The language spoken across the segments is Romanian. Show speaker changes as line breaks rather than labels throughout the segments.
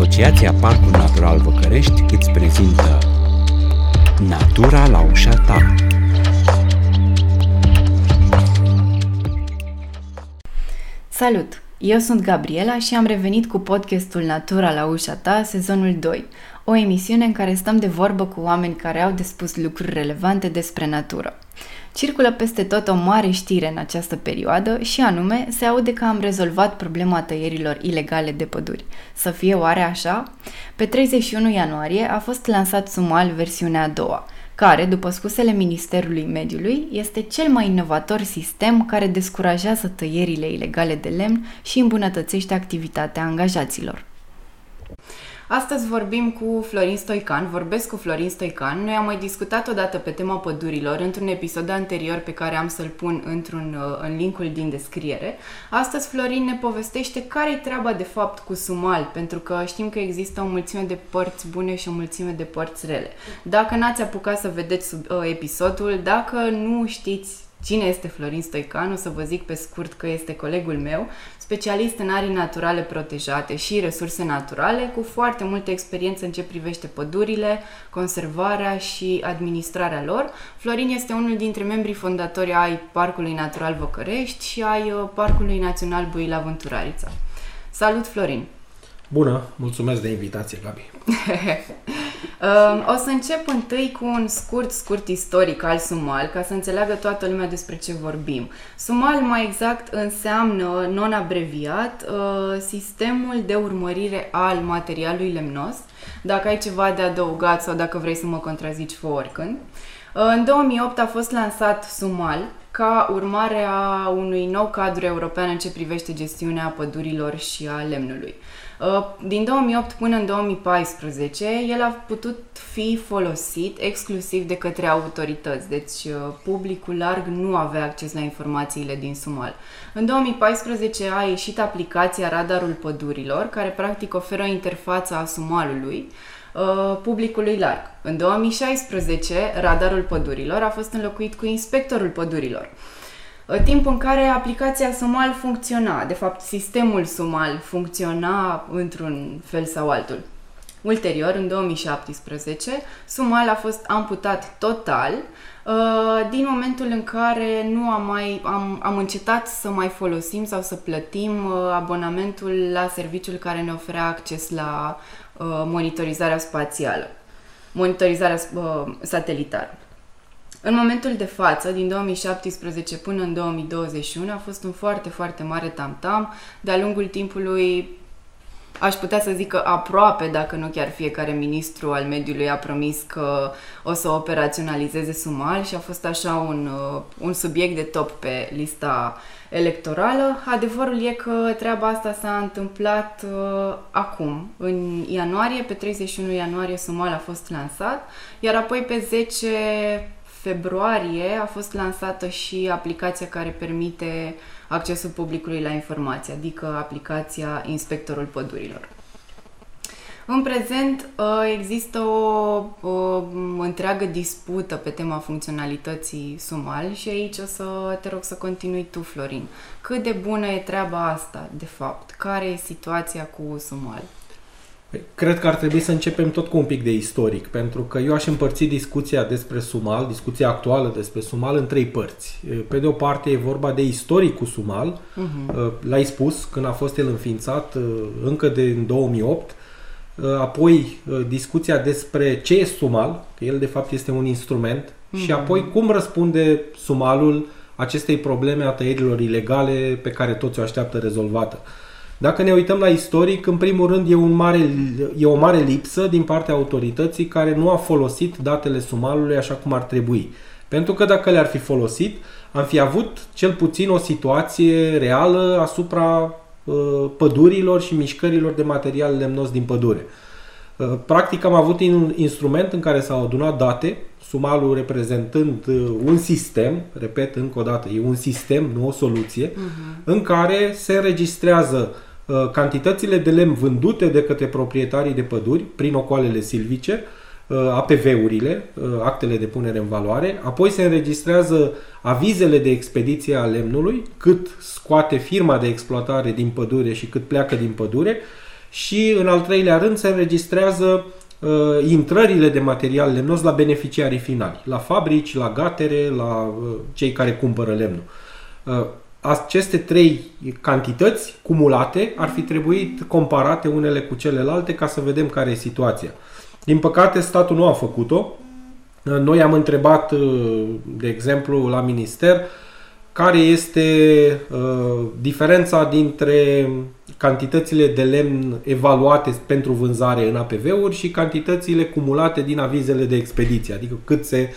Asociația Parcul Natural Văcărești îți prezintă Natura la ușa ta
Salut! Eu sunt Gabriela și am revenit cu podcastul Natura la ușa ta, sezonul 2, o emisiune în care stăm de vorbă cu oameni care au de spus lucruri relevante despre natură. Circulă peste tot o mare știre în această perioadă și anume se aude că am rezolvat problema tăierilor ilegale de păduri. Să fie oare așa? Pe 31 ianuarie a fost lansat Sumal versiunea a doua, care, după scusele Ministerului Mediului, este cel mai inovator sistem care descurajează tăierile ilegale de lemn și îmbunătățește activitatea angajaților. Astăzi vorbim cu Florin Stoican, vorbesc cu Florin Stoican. Noi am mai discutat odată pe tema pădurilor într-un episod anterior pe care am să-l pun într-un, uh, în linkul din descriere. Astăzi Florin ne povestește care-i treaba de fapt cu Sumal, pentru că știm că există o mulțime de părți bune și o mulțime de părți rele. Dacă n-ați apucat să vedeți sub, uh, episodul, dacă nu știți Cine este Florin Stoican? O să vă zic pe scurt că este colegul meu, specialist în arii naturale protejate și resurse naturale, cu foarte multă experiență în ce privește pădurile, conservarea și administrarea lor. Florin este unul dintre membrii fondatori ai Parcului Natural Văcărești și ai uh, Parcului Național Buila Vânturarița. Salut, Florin!
Bună, mulțumesc de invitație, Gabi.
o să încep întâi cu un scurt, scurt istoric al Sumal, ca să înțeleagă toată lumea despre ce vorbim. Sumal, mai exact, înseamnă, non-abreviat, uh, sistemul de urmărire al materialului lemnos. Dacă ai ceva de adăugat sau dacă vrei să mă contrazici, fă oricând. Uh, în 2008 a fost lansat Sumal, ca urmare a unui nou cadru european în ce privește gestiunea pădurilor și a lemnului. Uh, din 2008 până în 2014, el a putut fi folosit exclusiv de către autorități, deci uh, publicul larg nu avea acces la informațiile din Sumal. În 2014 a ieșit aplicația Radarul Pădurilor, care practic oferă interfața a Sumalului, uh, publicului larg. În 2016, Radarul Pădurilor a fost înlocuit cu Inspectorul Pădurilor. Uh, timp în care aplicația Sumal funcționa, de fapt sistemul Sumal funcționa într-un fel sau altul. Ulterior, în 2017, Sumal a fost amputat total uh, din momentul în care nu am, mai, am, am încetat să mai folosim sau să plătim uh, abonamentul la serviciul care ne oferea acces la monitorizarea spațială, monitorizarea satelitară. În momentul de față, din 2017 până în 2021, a fost un foarte, foarte mare tam-tam. De-a lungul timpului, aș putea să zic că aproape, dacă nu chiar fiecare ministru al mediului a promis că o să operaționalizeze Sumal și a fost așa un, uh, un subiect de top pe lista electorală. Adevărul e că treaba asta s-a întâmplat uh, acum, în ianuarie, pe 31 ianuarie Sumal a fost lansat, iar apoi pe 10 februarie a fost lansată și aplicația care permite accesul publicului la informații, adică aplicația Inspectorul Pădurilor. În prezent ă, există o, o întreagă dispută pe tema funcționalității Sumal și aici o să te rog să continui tu, Florin. Cât de bună e treaba asta, de fapt? Care e situația cu Sumal?
Cred că ar trebui să începem tot cu un pic de istoric, pentru că eu aș împărți discuția despre Sumal, discuția actuală despre Sumal, în trei părți. Pe de o parte e vorba de istoricul Sumal, uh-huh. l-ai spus când a fost el înființat uh, încă de în 2008, uh, apoi uh, discuția despre ce e Sumal, că el de fapt este un instrument, uh-huh. și apoi cum răspunde Sumalul acestei probleme a tăierilor ilegale pe care toți o așteaptă rezolvată. Dacă ne uităm la istoric, în primul rând e, un mare, e o mare lipsă din partea autorității care nu a folosit datele sumalului așa cum ar trebui. Pentru că dacă le-ar fi folosit, am fi avut cel puțin o situație reală asupra uh, pădurilor și mișcărilor de material lemnos din pădure. Uh, practic am avut un instrument în care s-au adunat date, sumalul reprezentând uh, un sistem, repet încă o dată, e un sistem, nu o soluție, uh-huh. în care se înregistrează uh, Uh, cantitățile de lemn vândute de către proprietarii de păduri prin ocoalele silvice, uh, APV-urile, uh, actele de punere în valoare, apoi se înregistrează avizele de expediție a lemnului, cât scoate firma de exploatare din pădure și cât pleacă din pădure și în al treilea rând se înregistrează uh, intrările de material lemnos la beneficiarii finali, la fabrici, la gatere, la uh, cei care cumpără lemnul. Uh, aceste trei cantități cumulate ar fi trebuit comparate unele cu celelalte ca să vedem care e situația. Din păcate, statul nu a făcut-o. Noi am întrebat, uh, de exemplu, la minister care este uh, diferența dintre cantitățile de lemn evaluate pentru vânzare în APV-uri și cantitățile cumulate din avizele de expediție, adică cât, se,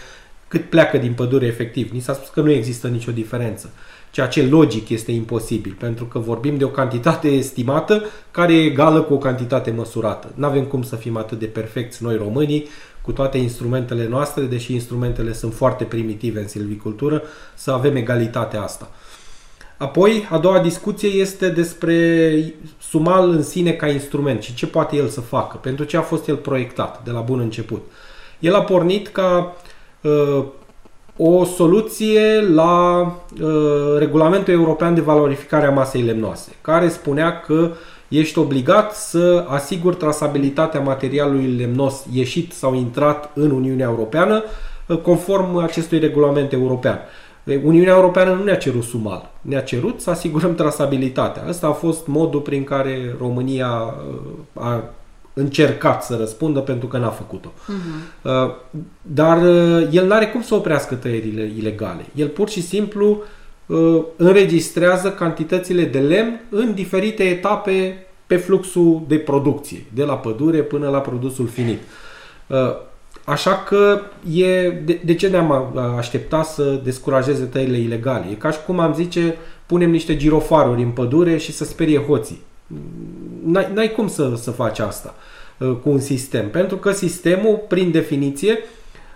cât pleacă din pădure efectiv. Ni s-a spus că nu există nicio diferență ceea ce logic este imposibil, pentru că vorbim de o cantitate estimată care e egală cu o cantitate măsurată. Nu avem cum să fim atât de perfecți noi românii cu toate instrumentele noastre, deși instrumentele sunt foarte primitive în silvicultură, să avem egalitatea asta. Apoi, a doua discuție este despre sumal în sine ca instrument și ce poate el să facă, pentru ce a fost el proiectat de la bun început. El a pornit ca uh, o soluție la uh, Regulamentul European de Valorificare a Masei Lemnoase, care spunea că ești obligat să asiguri trasabilitatea materialului lemnos ieșit sau intrat în Uniunea Europeană uh, conform acestui regulament european. Uniunea Europeană nu ne-a cerut sumal, ne-a cerut să asigurăm trasabilitatea. Ăsta a fost modul prin care România uh, a încercat să răspundă pentru că n-a făcut-o. Uh-huh. Dar uh, el n-are cum să oprească tăierile ilegale. El pur și simplu uh, înregistrează cantitățile de lemn în diferite etape pe fluxul de producție, de la pădure până la produsul finit. Uh, așa că e, de, de ce ne-am așteptat să descurajeze tăierile ilegale? E ca și cum am zice, punem niște girofaruri în pădure și să sperie hoții n-ai, n-ai cum să, să faci asta uh, cu un sistem. Pentru că sistemul, prin definiție,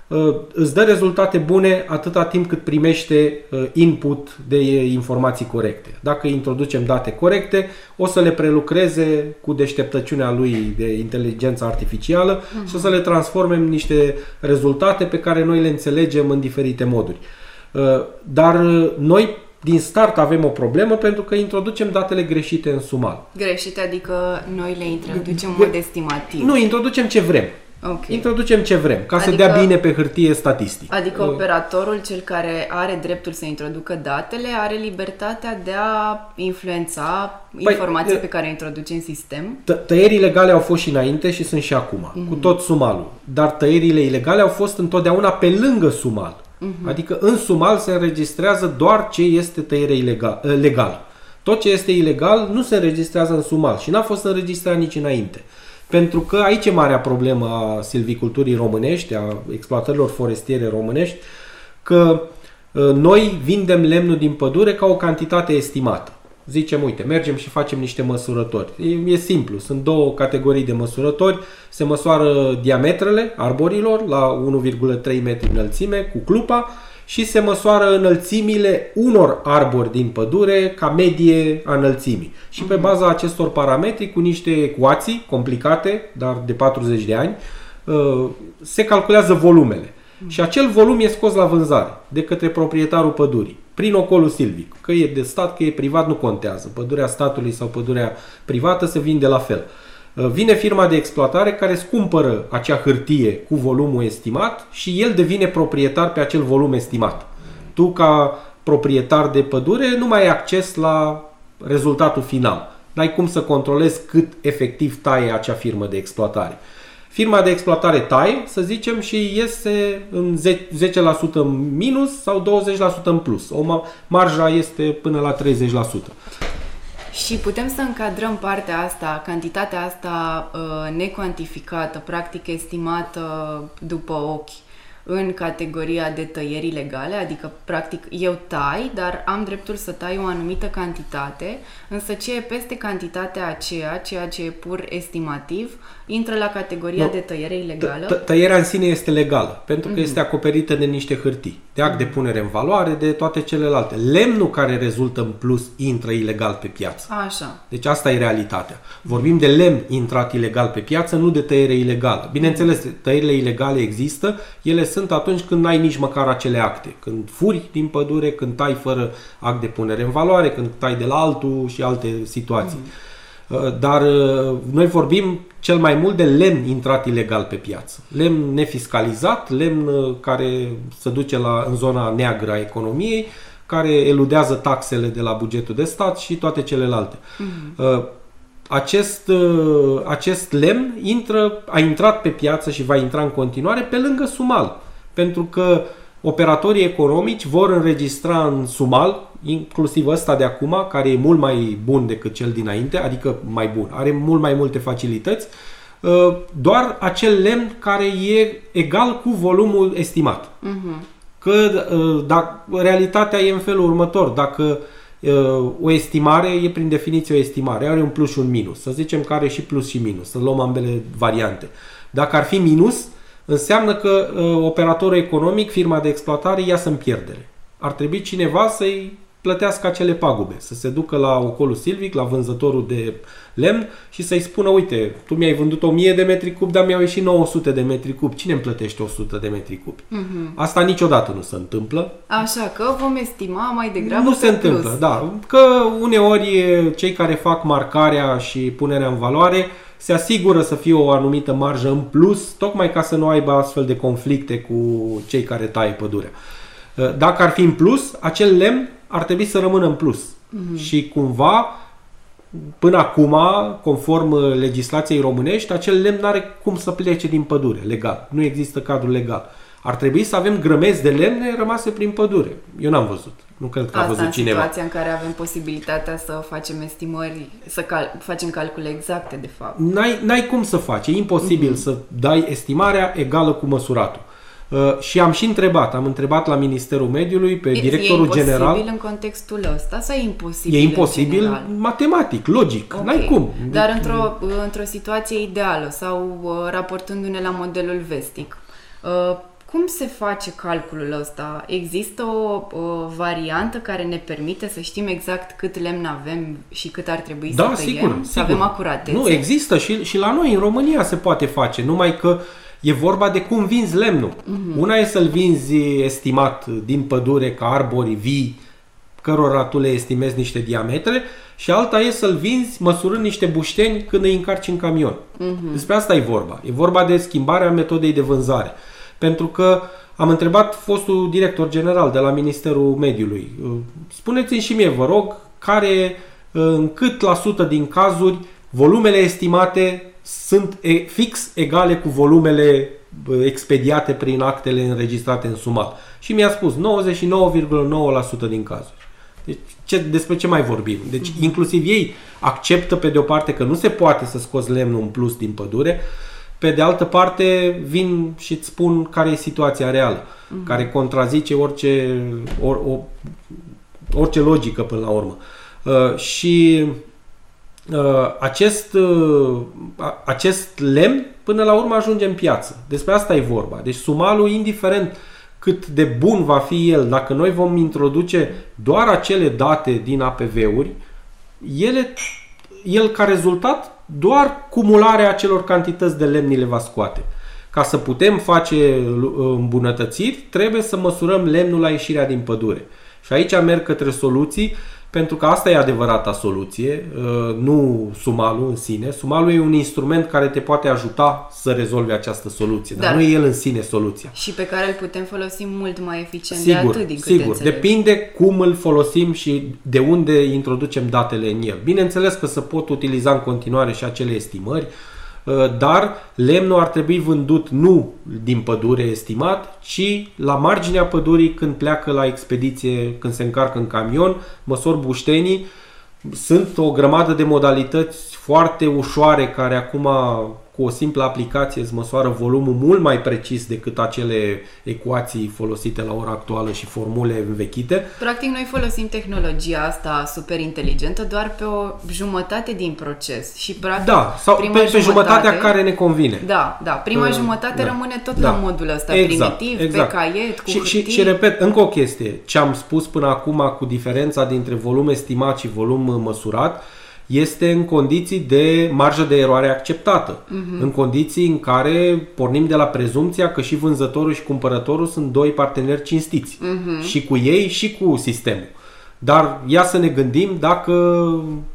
uh, îți dă rezultate bune atâta timp cât primește uh, input de informații corecte. Dacă introducem date corecte, o să le prelucreze cu deșteptăciunea lui de inteligență artificială uh-huh. și o să le transforme în niște rezultate pe care noi le înțelegem în diferite moduri. Dar noi din start avem o problemă pentru că introducem datele greșite în sumal.
Greșite, adică noi le introducem în mod estimativ.
Nu, introducem ce vrem. Okay. Introducem ce vrem, ca adică, să dea bine pe hârtie statistic.
Adică operatorul, cel care are dreptul să introducă datele, are libertatea de a influența păi, informația pe care o introduce în sistem?
Tăierii ilegale au fost și înainte și sunt și acum, mm-hmm. cu tot sumalul. Dar tăierile ilegale au fost întotdeauna pe lângă sumal. Uh-huh. Adică în sumal se înregistrează doar ce este tăiere ilegal, ă, legal. Tot ce este ilegal nu se înregistrează în sumal și n-a fost înregistrat nici înainte. Pentru că aici e marea problemă a silviculturii românești, a exploatărilor forestiere românești, că ă, noi vindem lemnul din pădure ca o cantitate estimată zicem, uite, mergem și facem niște măsurători. E, e simplu, sunt două categorii de măsurători, se măsoară diametrele arborilor la 1,3 metri înălțime cu clupa și se măsoară înălțimile unor arbori din pădure ca medie a înălțimii. Și pe mhm. baza acestor parametri, cu niște ecuații complicate, dar de 40 de ani, uh, se calculează volumele. Mhm. Și acel volum e scos la vânzare de către proprietarul pădurii prin ocolul silvic. Că e de stat, că e privat, nu contează. Pădurea statului sau pădurea privată se vinde la fel. Uh, vine firma de exploatare care îți cumpără acea hârtie cu volumul estimat și el devine proprietar pe acel volum estimat. Tu, ca proprietar de pădure, nu mai ai acces la rezultatul final. N-ai cum să controlezi cât efectiv taie acea firmă de exploatare. Firma de exploatare taie, să zicem, și iese în 10% în minus sau 20% în plus. O marja este până la 30%.
Și putem să încadrăm partea asta, cantitatea asta uh, necuantificată, practic estimată după ochi, în categoria de tăieri ilegale, adică practic eu tai, dar am dreptul să tai o anumită cantitate, însă ce e peste cantitatea aceea, ceea ce e pur estimativ, intră la categoria no, de tăiere ilegală?
Tăierea în sine este legală, pentru că mm-hmm. este acoperită de niște hârtii, de act mm-hmm. de mhm. punere în valoare, de toate celelalte. Lemnul care rezultă în plus intră ilegal pe piață.
Așa.
Deci asta e realitatea. Vorbim de lemn intrat ilegal pe piață, nu de tăiere ilegală. Bineînțeles, tăierile ilegale există, ele sunt atunci când n-ai nici măcar acele acte. Când furi din pădure, când tai fără act de punere în valoare, când tai de la altul și alte situații. Mm-hmm. Uh, dar uh, noi vorbim cel mai mult de lemn intrat ilegal pe piață. Lemn nefiscalizat, lemn uh, care se duce la, în zona neagră a economiei, care eludează taxele de la bugetul de stat și toate celelalte. Mm-hmm. Acest, acest lemn intră, a intrat pe piață și va intra în continuare pe lângă Sumal. Pentru că operatorii economici vor înregistra în Sumal, inclusiv ăsta de acum, care e mult mai bun decât cel dinainte, adică mai bun, are mult mai multe facilități, doar acel lemn care e egal cu volumul estimat. Uh-huh. Că dacă, realitatea e în felul următor. Dacă o estimare e prin definiție o estimare, are un plus și un minus. Să zicem că are și plus și minus, să luăm ambele variante. Dacă ar fi minus, înseamnă că operatorul economic, firma de exploatare, iasă în pierdere. Ar trebui cineva să-i plătească acele pagube, să se ducă la ocolul silvic, la vânzătorul de lemn și să-i spună, uite, tu mi-ai vândut 1000 de metri cub, dar mi-au ieșit 900 de metri cub. Cine îmi plătește 100 de metri cub? Uh-huh. Asta niciodată nu se întâmplă.
Așa că vom estima mai degrabă
Nu se întâmplă, plus. da. Că uneori cei care fac marcarea și punerea în valoare se asigură să fie o anumită marjă în plus, tocmai ca să nu aibă astfel de conflicte cu cei care taie pădurea. Dacă ar fi în plus, acel lemn ar trebui să rămână în plus. Mm-hmm. Și cumva, până acum, conform legislației românești, acel lemn nu are cum să plece din pădure, legal. Nu există cadru legal. Ar trebui să avem grămezi de lemne rămase prin pădure. Eu n-am văzut. Nu cred că
Asta
a văzut
în
cineva.
situația în care avem posibilitatea să facem estimări, să cal- facem calcule exacte, de fapt.
N-ai, n-ai cum să faci. E imposibil mm-hmm. să dai estimarea egală cu măsuratul. Uh, și am și întrebat, am întrebat la Ministerul Mediului pe
E-
directorul
e imposibil
general.
în contextul ăsta sau e imposibil
E
în
imposibil
general?
matematic, logic.
Ok.
N-ai cum.
Dar într-o, într-o situație ideală sau uh, raportându-ne la modelul vestic, uh, cum se face calculul ăsta? Există o, o variantă care ne permite să știm exact cât lemn avem și cât ar trebui
Da,
să tăiem?
sigur,
Să
sigur.
avem acuratețe?
Nu, există și, și la noi, în România, se poate face, numai că e vorba de cum vinzi lemnul.
Mhm.
Una e să-l vinzi estimat din pădure ca arbori vii, cărora tu le estimezi niște diametre, și alta e să-l vinzi măsurând niște bușteni când îi încarci în camion.
Mhm.
Despre asta e vorba. E vorba de schimbarea metodei de vânzare. Pentru că am întrebat fostul director general de la Ministerul Mediului. Spuneți-mi și mie, vă rog, care în cât la sută din cazuri volumele estimate sunt e- fix egale cu volumele bă, expediate prin actele înregistrate în sumat. Și mi-a spus 99,9% din cazuri. Deci ce, despre ce mai vorbim? Deci
Mhm.
inclusiv ei acceptă pe de o parte că nu se poate să scoți lemnul în plus din pădure, pe de altă parte vin și îți spun care e situația reală,
Mhm.
care contrazice orice, or, o, orice logică până la urmă. Uh, și uh, acest, uh, a- acest lemn până la urmă ajunge în piață. Despre asta e vorba. Deci sumalul, indiferent cât de bun va fi el, dacă noi vom introduce doar acele date din APV-uri, ele, el ca rezultat doar cumularea acelor cantități de lemn ni le va scoate. Ca să putem face lu- îmbunătățiri, trebuie să măsurăm lemnul la ieșirea din pădure. Și aici merg către soluții, pentru că asta e adevărata soluție, uh, nu sumalul în sine. Sumalul e un instrument care te poate ajuta să rezolvi această soluție, dar
Da.
nu e el în sine soluția.
Și pe care îl putem folosi mult mai eficient de
Sigur,
atât din câte
sigur.
înțeleg.
Depinde cum îl folosim și de unde introducem datele în el. Bineînțeles că se pot utiliza în continuare și acele estimări, uh, dar lemnul ar trebui vândut nu din pădure estimat, ci la marginea pădurii când pleacă la expediție, când se încarcă în camion, măsor buștenii. Sunt o grămadă de modalități foarte ușoare care acum cu o simplă aplicație îți măsoară volumul mult mai precis decât acele ecuații folosite la ora actuală și formule învechite.
Practic, noi folosim tehnologia asta super inteligentă doar pe o jumătate din proces și practic
Da, sau
prima
pe, pe jumătatea care ne convine.
Da, da, prima
Uh,
jumătate
da.
rămâne tot
Da.
la modul ăsta
Exact,
primitiv,
exact.
pe caiet, cu
și, și,
hârtii.
și repet, încă o chestie. Ce am spus până acum cu diferența dintre volum estimat și volum uh, măsurat este în condiții de marjă de eroare acceptată.
Mhm.
În condiții în care pornim de la prezumția că și vânzătorul și cumpărătorul sunt doi parteneri cinstiți.
Mhm.
Și cu ei și cu sistemul. Dar ia să ne gândim dacă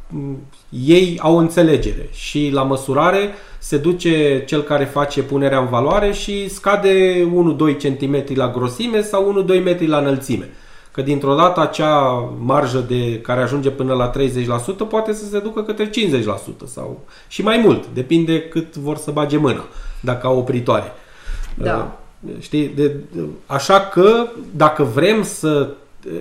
mm, ei au înțelegere și la măsurare se duce cel care face punerea în valoare și scade 1-2 cm la grosime sau 1-2 metri la înălțime. Că dintr-o dată acea marjă de care ajunge până la 30% poate să se ducă către 50% sau și mai mult, depinde cât vor să bage mâna, dacă au opritoare.
Da.
Uh, știi? De, așa că dacă vrem să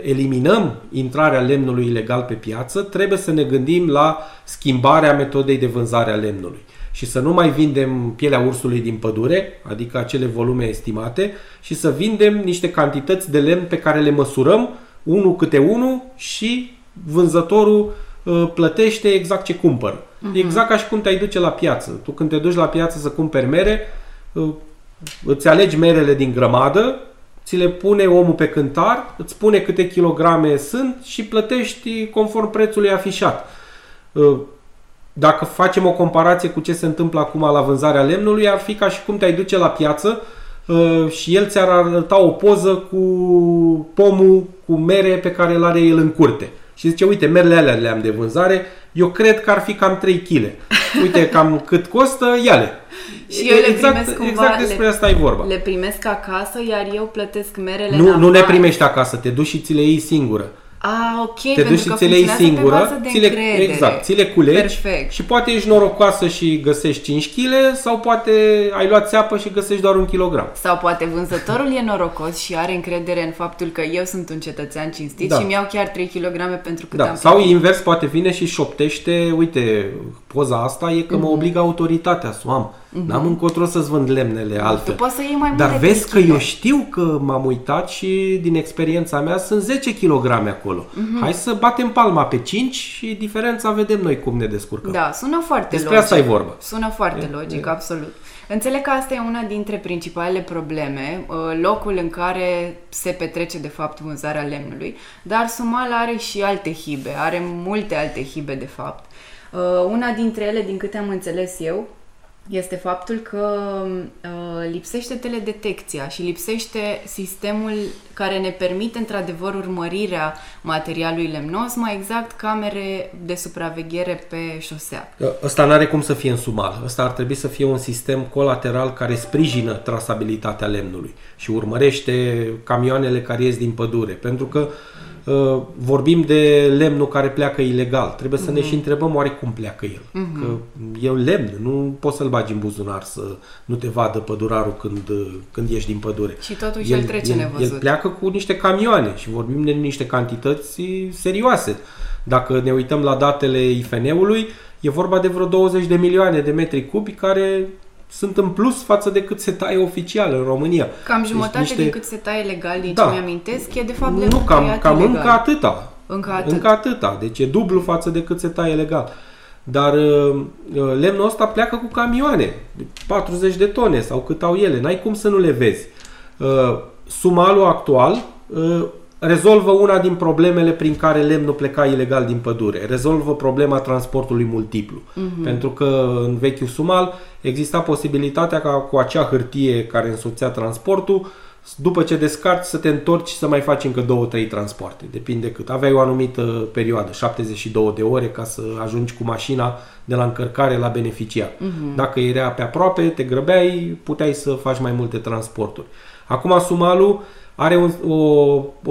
eliminăm intrarea lemnului ilegal pe piață, trebuie să ne gândim la schimbarea metodei de vânzare a lemnului și să nu mai vindem pielea ursului din pădure, adică acele volume estimate, și să vindem niște cantități de lemn pe care le măsurăm, unul câte unul, și vânzătorul uh, plătește exact ce cumpără. Uh-huh. Exact ca și cum te-ai duce la piață. Tu când te duci la piață să cumperi mere, uh, îți alegi merele din grămadă, ți le pune omul pe cântar, îți spune câte kilograme sunt și plătești conform prețului afișat. Uh, dacă facem o comparație cu ce se întâmplă acum la vânzarea lemnului, ar fi ca și cum te-ai duce la piață uh, și el ți-ar arăta o poză cu pomul cu mere pe care îl are el în curte. Și zice, uite, merele alea le-am de vânzare, eu cred că ar fi cam 3 kg. Uite cam cât costă, ia-le.
Și eu le
exact,
primesc cumva,
exact despre
le,
asta e vorba.
Le primesc acasă, iar eu plătesc merele
Nu,
în
nu le
afară.
primești acasă, te duci și ți le iei singură.
Ah, ok,
te
pentru
duci și
că
ți le iei
funcționează pe
singură,
bază de
ți le,
încredere.
exact, ți le culegi
Perfect.
și poate ești norocoasă și găsești 5 kg sau poate ai luat țeapă și găsești doar un kilogram.
Sau poate vânzătorul e norocos și are încredere în faptul că eu sunt un cetățean cinstit
Da.
și mi-au chiar 3 kg pentru cât
Da.
am
Sau
plătit.
invers, poate vine și șoptește, uite, poza asta e că mă
Mhm.
obligă autoritatea să o am. N-am încotro să-ți vând lemnele
Tu
altfel.
poți să iei mai
Dar
multe
vezi că
chile.
eu știu că m-am uitat și din experiența mea sunt 10 kg acolo.
Mhm.
Hai să batem palma pe 5 și diferența vedem noi cum ne descurcăm.
Da, sună foarte
Despre
logic.
asta e vorba.
Sună foarte logic, absolut. Înțeleg că asta e una dintre principalele probleme, uh, locul în care se petrece de fapt vânzarea lemnului, dar Sumal are și alte hibe, are multe alte hibe de fapt. Uh, Una dintre ele, din câte am înțeles eu, este faptul că uh, lipsește teledetecția și lipsește sistemul care ne permite într-adevăr urmărirea materialului lemnos, mai exact camere de supraveghere pe șosea.
Ăsta nu are cum să fie în sumal. Ăsta ar trebui să fie un sistem colateral care sprijină trasabilitatea lemnului și urmărește camioanele care ies din pădure. Pentru că uh, vorbim de lemnul care pleacă ilegal. Trebuie să ne și întrebăm oare cum pleacă el. Că e un lemn, nu poți să-l bagi în buzunar să nu te vadă pădurarul când, uh, când ieși din pădure.
Și totuși el trece
el,
nevăzut.
El pleacă cu niște camioane și vorbim de niște cantități serioase. Dacă ne uităm la datele IFN-ului, e vorba de vreo 20 de milioane de metri cubi care sunt în plus față de cât se taie oficial în România.
Cam jumătate
Deci
din cât se taie legal, din
Da.
ce mi-amintesc, e de fapt
Nu,
lemnul
cam,
tăiat
cam
ilegal.
încă atâta.
Încă atât.
Încă atâta. Deci e dublu față de cât se taie legal. Dar uh, uh, lemnul ăsta pleacă cu camioane, de 40 de tone sau cât au ele. N-ai cum să nu le vezi. Uh, Sumalul actual uh, rezolvă una din problemele prin care lemnul pleca ilegal din pădure. Rezolvă problema transportului multiplu.
Mhm.
Pentru că în vechiul Sumal exista posibilitatea ca cu acea hârtie care însoțea transportul după ce descarci să te întorci și să mai faci încă două, trei transporte. Depinde cât. Aveai o anumită perioadă, 72 de ore ca să ajungi cu mașina de la încărcare la beneficiar. Uh-huh. Dacă era pe aproape, te grăbeai, puteai să faci mai multe transporturi. Acum Sumalu are un, o,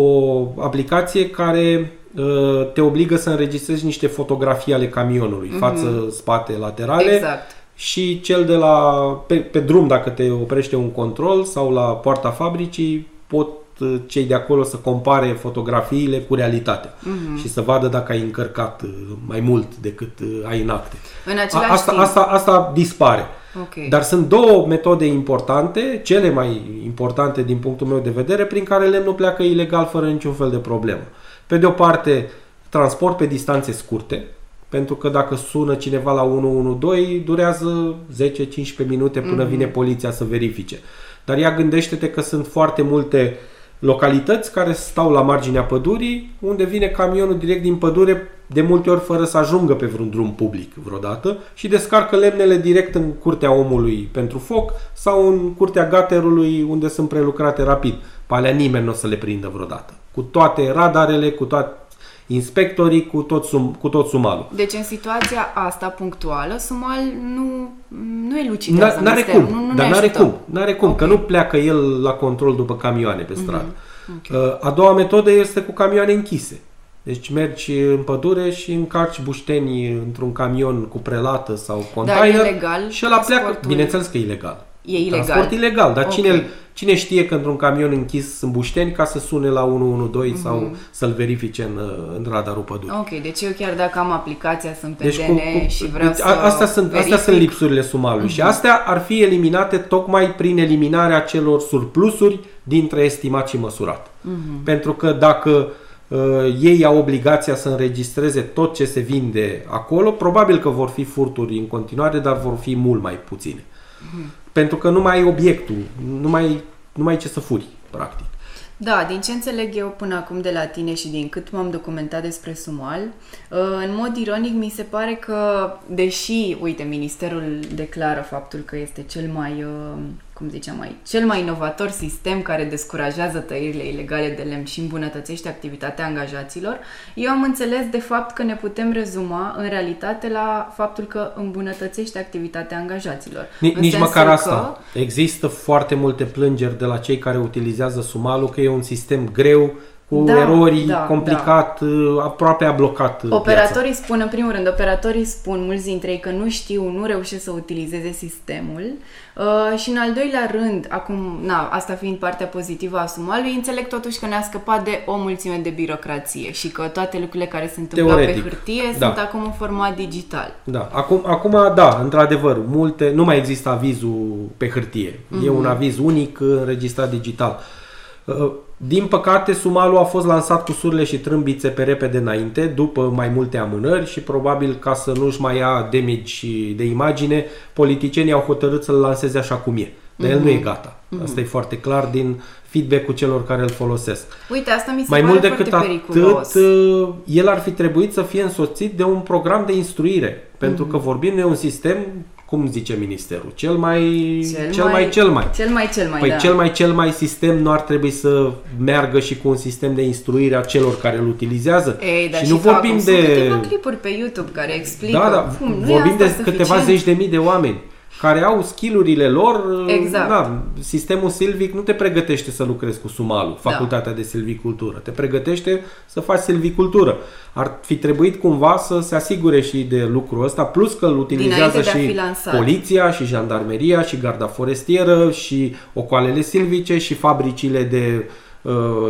o aplicație care uh, te obligă să înregistrezi niște fotografii ale camionului, uh-huh. față, spate, laterale
Exact.
și cel de la pe, pe drum dacă te oprește un control sau la poarta fabricii pot uh, cei de acolo să compare fotografiile cu realitatea
Mhm.
și să vadă dacă ai încărcat uh, mai mult decât uh, ai în acte.
În
A,
același
asta,
timp.
asta, asta dispare.
Ok.
Dar sunt două metode importante, cele mai importante din punctul meu de vedere, prin care lemnul pleacă ilegal fără niciun fel de problemă. Pe de o parte, transport pe distanțe scurte, pentru că dacă sună cineva la 112, durează 10-15 minute până vine poliția să verifice. Dar ea gândește-te că sunt foarte multe localități care stau la marginea pădurii, unde vine camionul direct din pădure, de multe ori fără să ajungă pe vreun drum public vreodată, și descarcă lemnele direct în curtea omului pentru foc sau în curtea gaterului unde sunt prelucrate rapid. Pe alea nimeni nu o să le prindă vreodată. Cu toate radarele, cu toate inspectorii, cu tot, sum, cu tot sumalul.
Deci în situația asta punctuală, Sumal nu, nu elucidează
N-are
misterul,
cum,
nu, nu
dar
ne
n-are
ajută.
cum, n-are cum, că
Ok.
nu pleacă el la control după camioane pe stradă.
Ok.
Uh, A doua metodă este cu camioane închise. Deci mergi în pădure și încarci bușteni într-un camion cu prelată sau container
Dar e legal
și ăla pleacă.
transportul?
Bineînțeles că e ilegal.
E ilegal.
Transport ilegal, dar
Ok.
cine, cine știe că într-un camion închis sunt bușteni ca să sune la 112
Mhm.
sau să-l verifice în, în radarul pădurii.
Ok, deci eu chiar dacă am aplicația, sunt pe
Deci
DN
cu, cu,
și vreau
deci
să
a, astea sunt, astea
verific.
sunt lipsurile sumalului și astea ar fi eliminate tocmai prin eliminarea celor surplusuri dintre estimat și măsurat. Pentru că dacă uh, ei au obligația să înregistreze tot ce se vinde acolo, probabil că vor fi furturi în continuare, dar vor fi mult mai puține. Pentru că nu mai ai obiectul, nu mai, nu mai ai ce să furi, practic.
Da, din ce înțeleg eu până acum de la tine și din cât m-am documentat despre Sumal, uh, în mod ironic mi se pare că, deși, uite, Ministerul declară faptul că este cel mai, uh, cum ziceam mai, cel mai inovator sistem care descurajează tăierile ilegale de lemn și îmbunătățește activitatea angajaților, eu am înțeles de fapt că ne putem rezuma în realitate la faptul că îmbunătățește activitatea angajaților.
Ni-
În
Nici
sensul
măcar
că-
asta. Există foarte multe plângeri de la cei care utilizează sumalul că e un sistem greu, cu
Da,
erori,
da,
complicat, aproape a blocat uh, piața.
Operatorii spun, în primul rând, operatorii spun, mulți dintre ei, că nu știu, nu reușesc să utilizeze sistemul uh, și în al doilea rând, acum, na, asta fiind partea pozitivă a sumalului, înțeleg totuși că ne-a scăpat de o mulțime de birocrație și că toate lucrurile care se întâmplau
Teoretic,
pe hârtie
da.
sunt acum în format digital.
Da. Acum, acum, da, într-adevăr, multe, nu mai există avizul pe hârtie. E un aviz unic uh, înregistrat digital. Uh, Din păcate, sumalul a fost lansat cu surle și trâmbițe pe repede înainte, după mai multe amânări și probabil ca să nu-și mai ia damage de imagine, politicienii au hotărât să-l lanseze așa cum e. Dar el nu e gata. Asta e foarte clar din feedback-ul celor care îl folosesc.
Uite, asta mi se
Mai
pare
mult decât
foarte
atât,
periculos.
uh, el ar fi trebuit să fie însoțit de un program de instruire. Pentru
Mhm.
că vorbim de un sistem, cum zice ministerul, cel mai
Cel
cel
mai-
mai, cel mai.
Cel mai, cel mai,
Păi
da.
cel mai cel mai sistem nu ar trebui să meargă și cu un sistem de instruire a celor care îl utilizează.
Ei, dar
și
și
nu
că
vorbim
acum
de
Sunt câteva clipuri pe YouTube care explică
da, da,
cum nu e
vorbim
asta
de câteva
suficient.
zeci de mii de oameni care au skillurile lor.
Exact.
Da, sistemul silvic nu te pregătește să lucrezi cu sumalul,
Da.
facultatea de silvicultură. Te pregătește să faci silvicultură. Ar fi trebuit cumva să se asigure și de lucrul ăsta, plus că îl utilizează
Dinainte de a
și
fi lansat.
poliția, și jandarmeria, și garda forestieră, și ocoalele silvice, și fabricile de uh,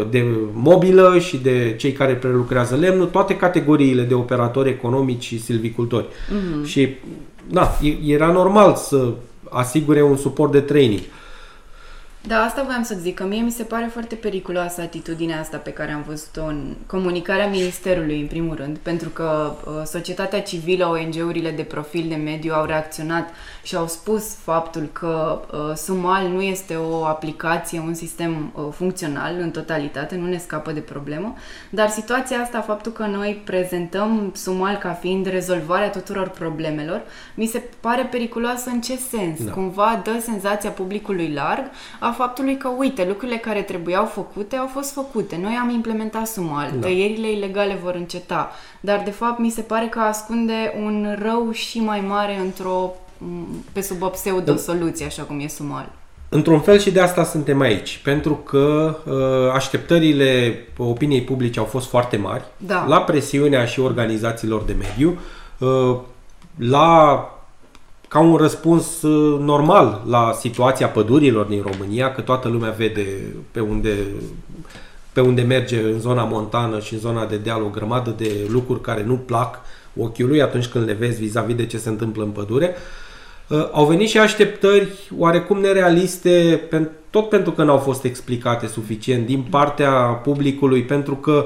de mobilă și de cei care prelucrează lemnul, toate categoriile de operatori economici și silvicultori.
Mhm.
Și da, e- era normal să asigure un suport de training.
Da, asta voiam să zic, că mie mi se pare foarte periculoasă atitudinea asta pe care am văzut-o în comunicarea Ministerului, în primul rând, pentru că uh, societatea civilă, ONG-urile de profil de mediu au reacționat și au spus faptul că uh, Sumal nu este o aplicație, un sistem uh, funcțional în totalitate, nu ne scapă de problemă, dar situația asta, faptul că noi prezentăm Sumal ca fiind rezolvarea tuturor problemelor, mi se pare periculoasă în ce sens?
Da.
Cumva dă senzația publicului larg a faptului că, uite, lucrurile care trebuiau făcute au fost făcute. Noi am implementat sumal,
Da.
tăierile ilegale vor înceta, dar de fapt mi se pare că ascunde un rău și mai mare într-o m, pe sub o pseudo-soluție, așa cum e sumal.
Într-un fel și de asta suntem aici, pentru că uh, așteptările opiniei publice au fost foarte mari,
Da.
la presiunea și organizațiilor de mediu, uh, la ca un răspuns uh, normal la situația pădurilor din România, că toată lumea vede pe unde, pe unde merge în zona montană și în zona de deal o grămadă de lucruri care nu plac ochiului atunci când le vezi vis-a-vis de ce se întâmplă în pădure. Uh, Au venit și așteptări oarecum nerealiste, pen- tot pentru că n-au fost explicate suficient din partea publicului, pentru că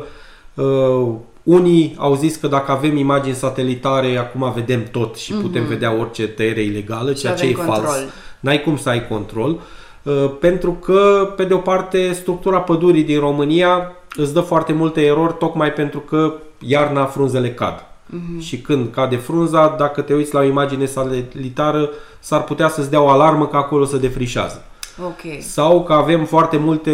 uh, unii au zis că dacă avem imagini satelitare, acum vedem tot și putem vedea orice tăiere ilegală, ceea ce e
Mhm. avem
fals.
control.
N-ai cum să ai control, uh, pentru că, pe de o parte, structura pădurii din România îți dă foarte multe erori, tocmai pentru că iarna frunzele cad.
Mhm.
Și când cade frunza, dacă te uiți la o imagine satelitară, s-ar putea să-ți dea o alarmă că acolo se defrișează.
Ok.
sau că avem foarte multe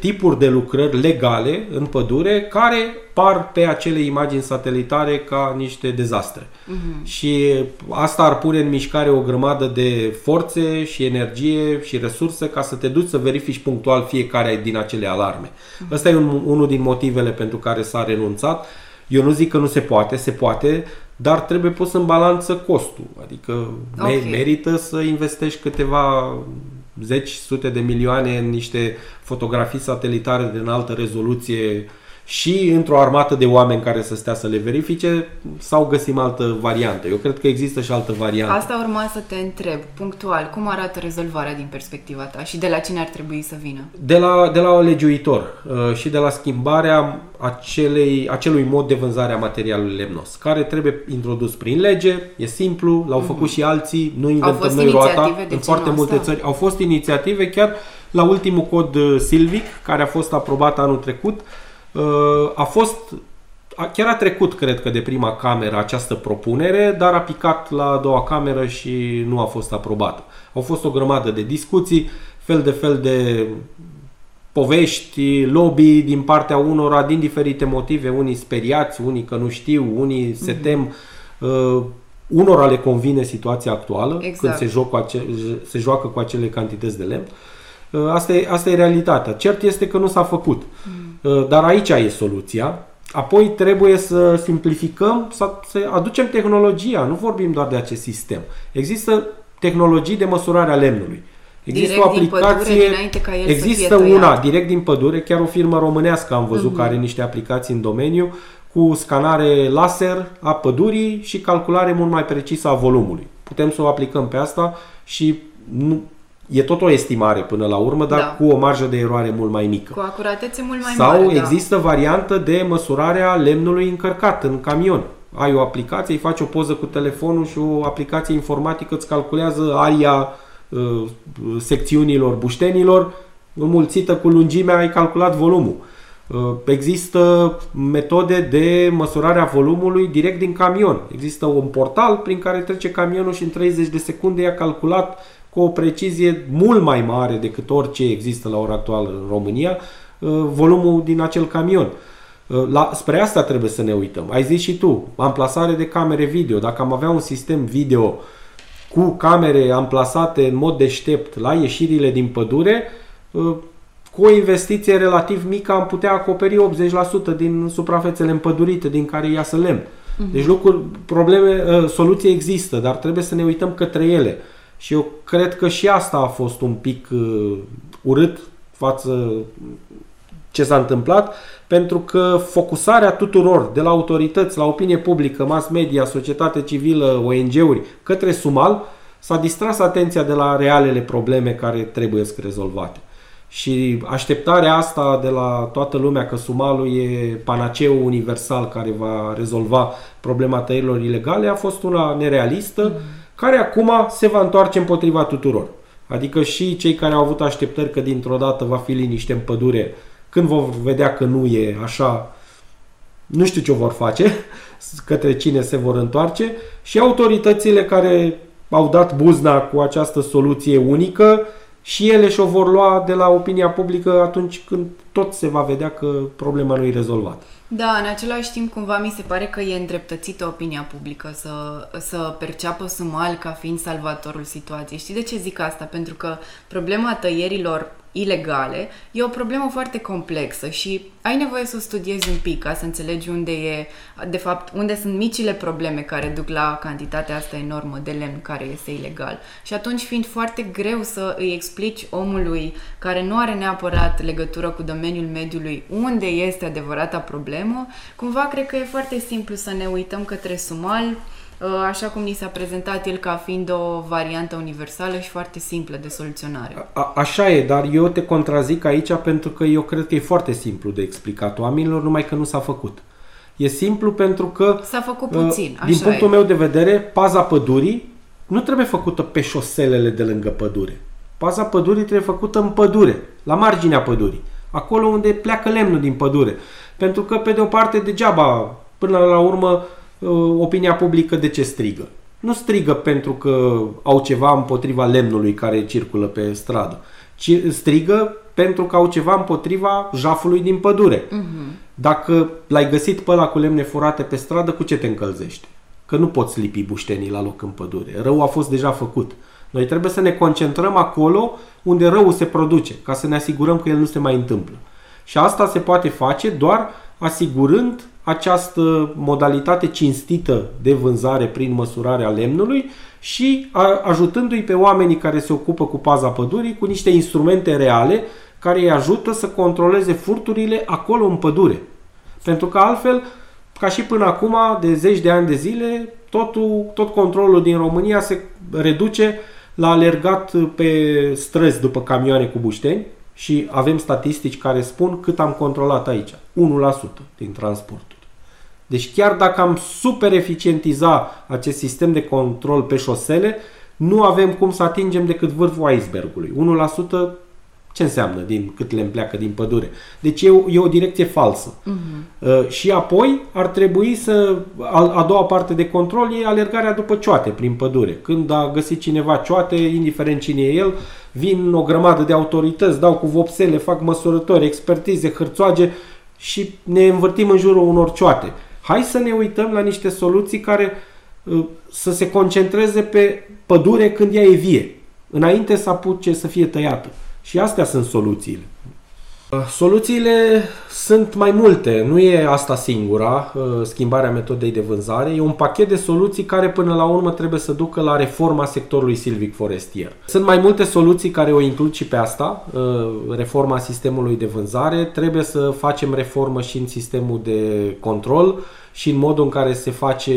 tipuri de lucrări legale în pădure care par pe acele imagini satelitare ca niște dezastre.
Mhm.
Și asta ar pune în mișcare o grămadă de forțe și energie și resurse ca să te duci să verifici punctual fiecare din acele alarme.
Mhm.
Ăsta e un, unul din motivele pentru care s-a renunțat. Eu nu zic că nu se poate, se poate, dar trebuie pus în balanță costul. Adică me-
Ok.
merită să investești câteva zeci, sute de milioane în niște fotografii satelitare de înaltă rezoluție și într-o armată de oameni care să stea să le verifice sau găsim altă variantă. Eu cred că există și altă variantă.
Asta urma să te întreb, punctual, cum arată rezolvarea din perspectiva ta și de la cine ar trebui să vină?
De la, de la legiuitor uh, și de la schimbarea acelei, acelui mod de vânzare a materialului lemnos, care trebuie introdus prin lege, e simplu, l-au făcut și alții, nu inventăm
fost
noi roata.
inițiative de
În
genul
foarte multe
ăsta?
țări au fost inițiative, chiar la ultimul cod uh, Silvic, care a fost aprobat anul trecut, uh, a fost a- Chiar a trecut, cred că, de prima cameră această propunere, dar a picat la a doua cameră și nu a fost aprobată. Au fost o grămadă de discuții, fel de fel de povești, lobby din partea unora din diferite motive, unii speriați, unii că nu știu, unii se tem. Uh, unora le convine situația actuală
Exact.
când se, joc cu ace- se joacă cu acele cantități de lemn. Uh, Asta e, asta e realitatea. Cert este că nu s-a făcut. Uh, Dar aici e soluția. Apoi trebuie să simplificăm, să, să aducem tehnologia. Nu vorbim doar de acest sistem. Există tehnologii de măsurare a lemnului. Există
Direct
o
din pădure,
aplicație,
dinainte ca el să
există
fie tăiat.
una direct din pădure, chiar o firmă românească am văzut care are niște aplicații în domeniu cu scanare laser a pădurii și calculare mult mai precisă a volumului. Putem să o aplicăm pe asta și nu, e tot o estimare până la urmă, dar
Da.
cu o marjă de eroare mult mai mică.
Cu acuratețe mult mai
Sau
mare, da.
există variantă de măsurare a lemnului încărcat în camion. Ai o aplicație, îi faci o poză cu telefonul și o aplicație informatică îți calculează aria uh, secțiunilor buștenilor, înmulțită cu lungimea, ai calculat volumul. Uh, Există metode de măsurare a volumului direct din camion. Există un portal prin care trece camionul și în 30 de secunde i-a calculat cu o precizie mult mai mare decât orice există la ora actuală în România uh, volumul din acel camion. Uh, La, spre asta trebuie să ne uităm. Ai zis și tu, amplasare de camere video. Dacă am avea un sistem video cu camere amplasate în mod deștept la ieșirile din pădure, uh, cu o investiție relativ mică am putea acoperi 80% din suprafețele împădurite din care iasă lemn. Deci lucruri, probleme, uh, soluții există, dar trebuie să ne uităm către ele. Și eu cred că și asta a fost un pic uh, urât față ce s-a întâmplat, pentru că focusarea tuturor, de la autorități, la opinie publică, mass media, societate civilă, ONG-uri, către Sumal, s-a distras atenția de la realele probleme care trebuie să rezolvate. Și așteptarea asta de la toată lumea că Sumalul e panaceul universal care va rezolva problema tăierilor ilegale a fost una nerealistă, care acum se va întoarce împotriva tuturor. Adică și cei care au avut așteptări că dintr-o dată va fi liniște în pădure, când vor vedea că nu e așa, nu știu ce vor face, către cine se vor întoarce și autoritățile care au dat buzna cu această soluție unică și ele și-o vor lua de la opinia publică atunci când tot se va vedea că problema nu e rezolvată.
Da, în același timp, cumva mi se pare că e îndreptățită opinia publică să, să perceapă Sumal ca fiind salvatorul situației. Știi de ce zic asta? Pentru că problema tăierilor ilegale e o problemă foarte complexă și ai nevoie să o studiezi un pic ca să înțelegi unde e, de fapt, unde sunt micile probleme care duc la cantitatea asta enormă de lemn care este ilegal. Și atunci, fiind foarte greu să îi explici omului care nu are neapărat legătură cu domeniul mediului unde este adevărata problemă, cumva cred că e foarte simplu să ne uităm către Sumal, așa cum ni s-a prezentat el ca fiind o variantă universală și foarte simplă de soluționare.
A, așa e, dar eu te contrazic aici pentru că eu cred că e foarte simplu de explicat oamenilor, numai că nu s-a făcut. E simplu pentru că,
S-a făcut
uh,
puțin, așa
din punctul
e.
meu de vedere, paza pădurii nu trebuie făcută pe șoselele de lângă pădure. Paza pădurii trebuie făcută în pădure, la marginea pădurii, acolo unde pleacă lemnul din pădure. Pentru că, pe de o parte, degeaba, până la urmă, uh, opinia publică de ce strigă? Nu strigă pentru că au ceva împotriva lemnului care circulă pe stradă, ci strigă pentru că au ceva împotriva jafului din pădure. Uh-huh. Dacă l-ai găsit pe ăla cu lemne furate pe stradă, cu ce te încălzește? Că nu poți lipi buștenii la loc în pădure. Rău a fost deja făcut. Noi trebuie să ne concentrăm acolo unde răul se produce, ca să ne asigurăm că el nu se mai întâmplă. Și asta se poate face doar asigurând această modalitate cinstită de vânzare prin măsurarea lemnului și ajutându-i pe oamenii care se ocupă cu paza pădurii cu niște instrumente reale care îi ajută să controleze furturile acolo în pădure. Pentru că altfel, ca și până acum, de zeci de ani de zile, totul, tot controlul din România se reduce la alergat pe străzi după camioane cu bușteni și avem statistici care spun cât am controlat aici. 1% din transporturi. Deci chiar dacă am super eficientiza acest sistem de control pe șosele, nu avem cum să atingem decât vârful icebergului. 1% ce înseamnă din cât le pleacă din pădure? Deci e o, e o direcție falsă. Uh-huh. Uh, și apoi ar trebui să, a, a doua parte de control e alergarea după cioate prin pădure. Când a găsit cineva cioate, indiferent cine e el, vin o grămadă de autorități, dau cu vopsele, fac măsurători, expertize, hârțoage și ne învârtim în jurul unor cioate. Hai să ne uităm la niște soluții care uh, să se concentreze pe pădure când ea e vie, înainte să apuce să fie tăiată. Și astea sunt soluțiile. Uh, soluțiile sunt mai multe, nu e asta singura, uh, schimbarea metodei de vânzare, e un pachet de soluții care până la urmă trebuie să ducă la reforma sectorului silvic forestier. Sunt mai multe soluții care o includ și pe asta, uh, reforma sistemului de vânzare, trebuie să facem reformă și în sistemul de control și în modul în care se face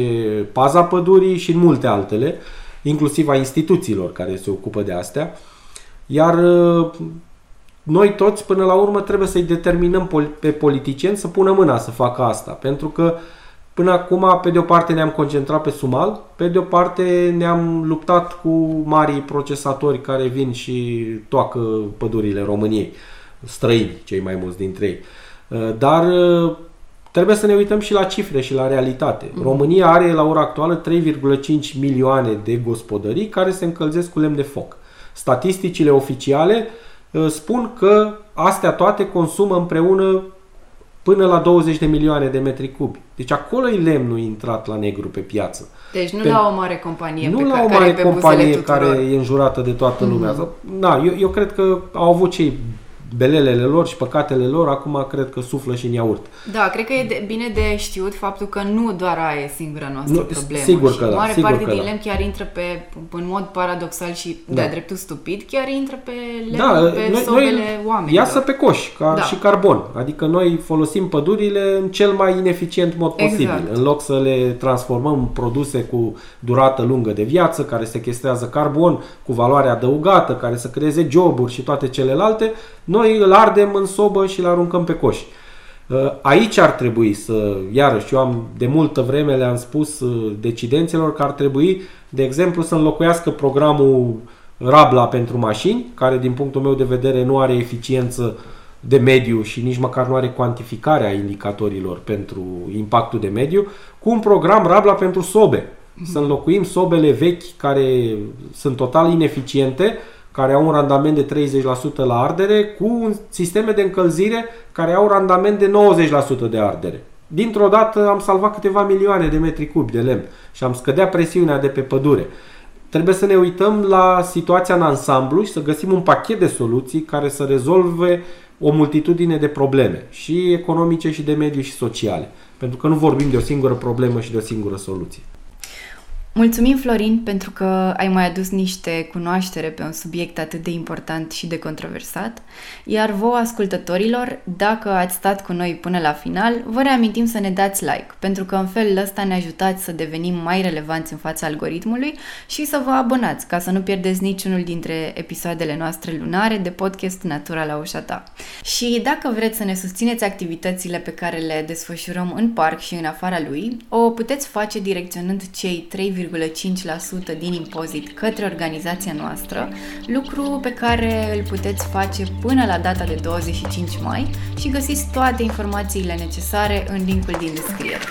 paza pădurii și în multe altele, inclusiv a instituțiilor care se ocupă de astea. Iar noi toți, până la urmă, trebuie să-i determinăm pe politicieni să pună mâna să facă asta. Pentru că până acum, pe de o parte, ne-am concentrat pe sumal, pe de o parte, ne-am luptat cu marii procesatori care vin și toacă pădurile României, străini, cei mai mulți dintre ei. Dar trebuie să ne uităm și la cifre și la realitate. Mm. România are la ora actuală 3,5 milioane de gospodării care se încălzesc cu lemn de foc. Statisticile oficiale uh, spun că astea toate consumă împreună până la 20 de milioane de metri cubi. Deci acolo e lemnul intrat la negru pe piață.
Deci nu pe, la o mare companie
Nu
pe
la
care,
o mare
care
companie care e înjurată de toată lumea. Mm-hmm. Na, eu, eu cred că au avut cei belelele lor și păcatele lor, acum cred că suflă și în iaurt.
Da, cred că e de, bine de știut faptul că nu doar aia e singura noastră nu, problemă.
Sigur că
și da, mare
sigur
parte
că
din
da.
lemn chiar intră pe, în mod paradoxal și da. de-a dreptul stupid, chiar intră pe lemn,
da,
pe
noi,
sobele
noi
oamenilor.
Iasă pe coș, ca da. și carbon. Adică noi folosim pădurile în cel mai ineficient mod posibil.
Exact.
În loc să le transformăm în produse cu durată lungă de viață, care sequestrează carbon, cu valoare adăugată, care să creeze joburi și toate celelalte, noi îl ardem în sobă și îl aruncăm pe coș. Uh, aici ar trebui să, iarăși, eu am de multă vreme le-am spus uh, decidenților că ar trebui, de exemplu, să înlocuiască programul Rabla pentru mașini, care din punctul meu de vedere nu are eficiență de mediu și nici măcar nu are cuantificarea indicatorilor pentru impactul de mediu, cu un program Rabla pentru sobe. Să înlocuim sobele vechi care sunt total ineficiente care au un randament de 30% la ardere, cu sisteme de încălzire care au un randament de 90% de ardere. Dintr-o dată am salvat câteva milioane de metri cubi de lemn și am scădea presiunea de pe pădure. Trebuie să ne uităm la situația în ansamblu și să găsim un pachet de soluții care să rezolve o multitudine de probleme, și economice, și de mediu, și sociale. Pentru că nu vorbim de o singură problemă și de o singură soluție.
Mulțumim, Florin, pentru că ai mai adus niște cunoaștere pe un subiect atât de important și de controversat. Iar vouă, ascultătorilor, dacă ați stat cu noi până la final, vă reamintim să ne dați like, pentru că în felul ăsta ne ajutați să devenim mai relevanți în fața algoritmului și să vă abonați, ca să nu pierdeți niciunul dintre episoadele noastre lunare de podcast Natura la ușa ta. Și dacă vreți să ne susțineți activitățile pe care le desfășurăm în parc și în afara lui, o puteți face direcționând cei 3, 0,5% din impozit către organizația noastră, lucru pe care îl puteți face până la data de 25 mai și găsiți toate informațiile necesare în linkul din descriere.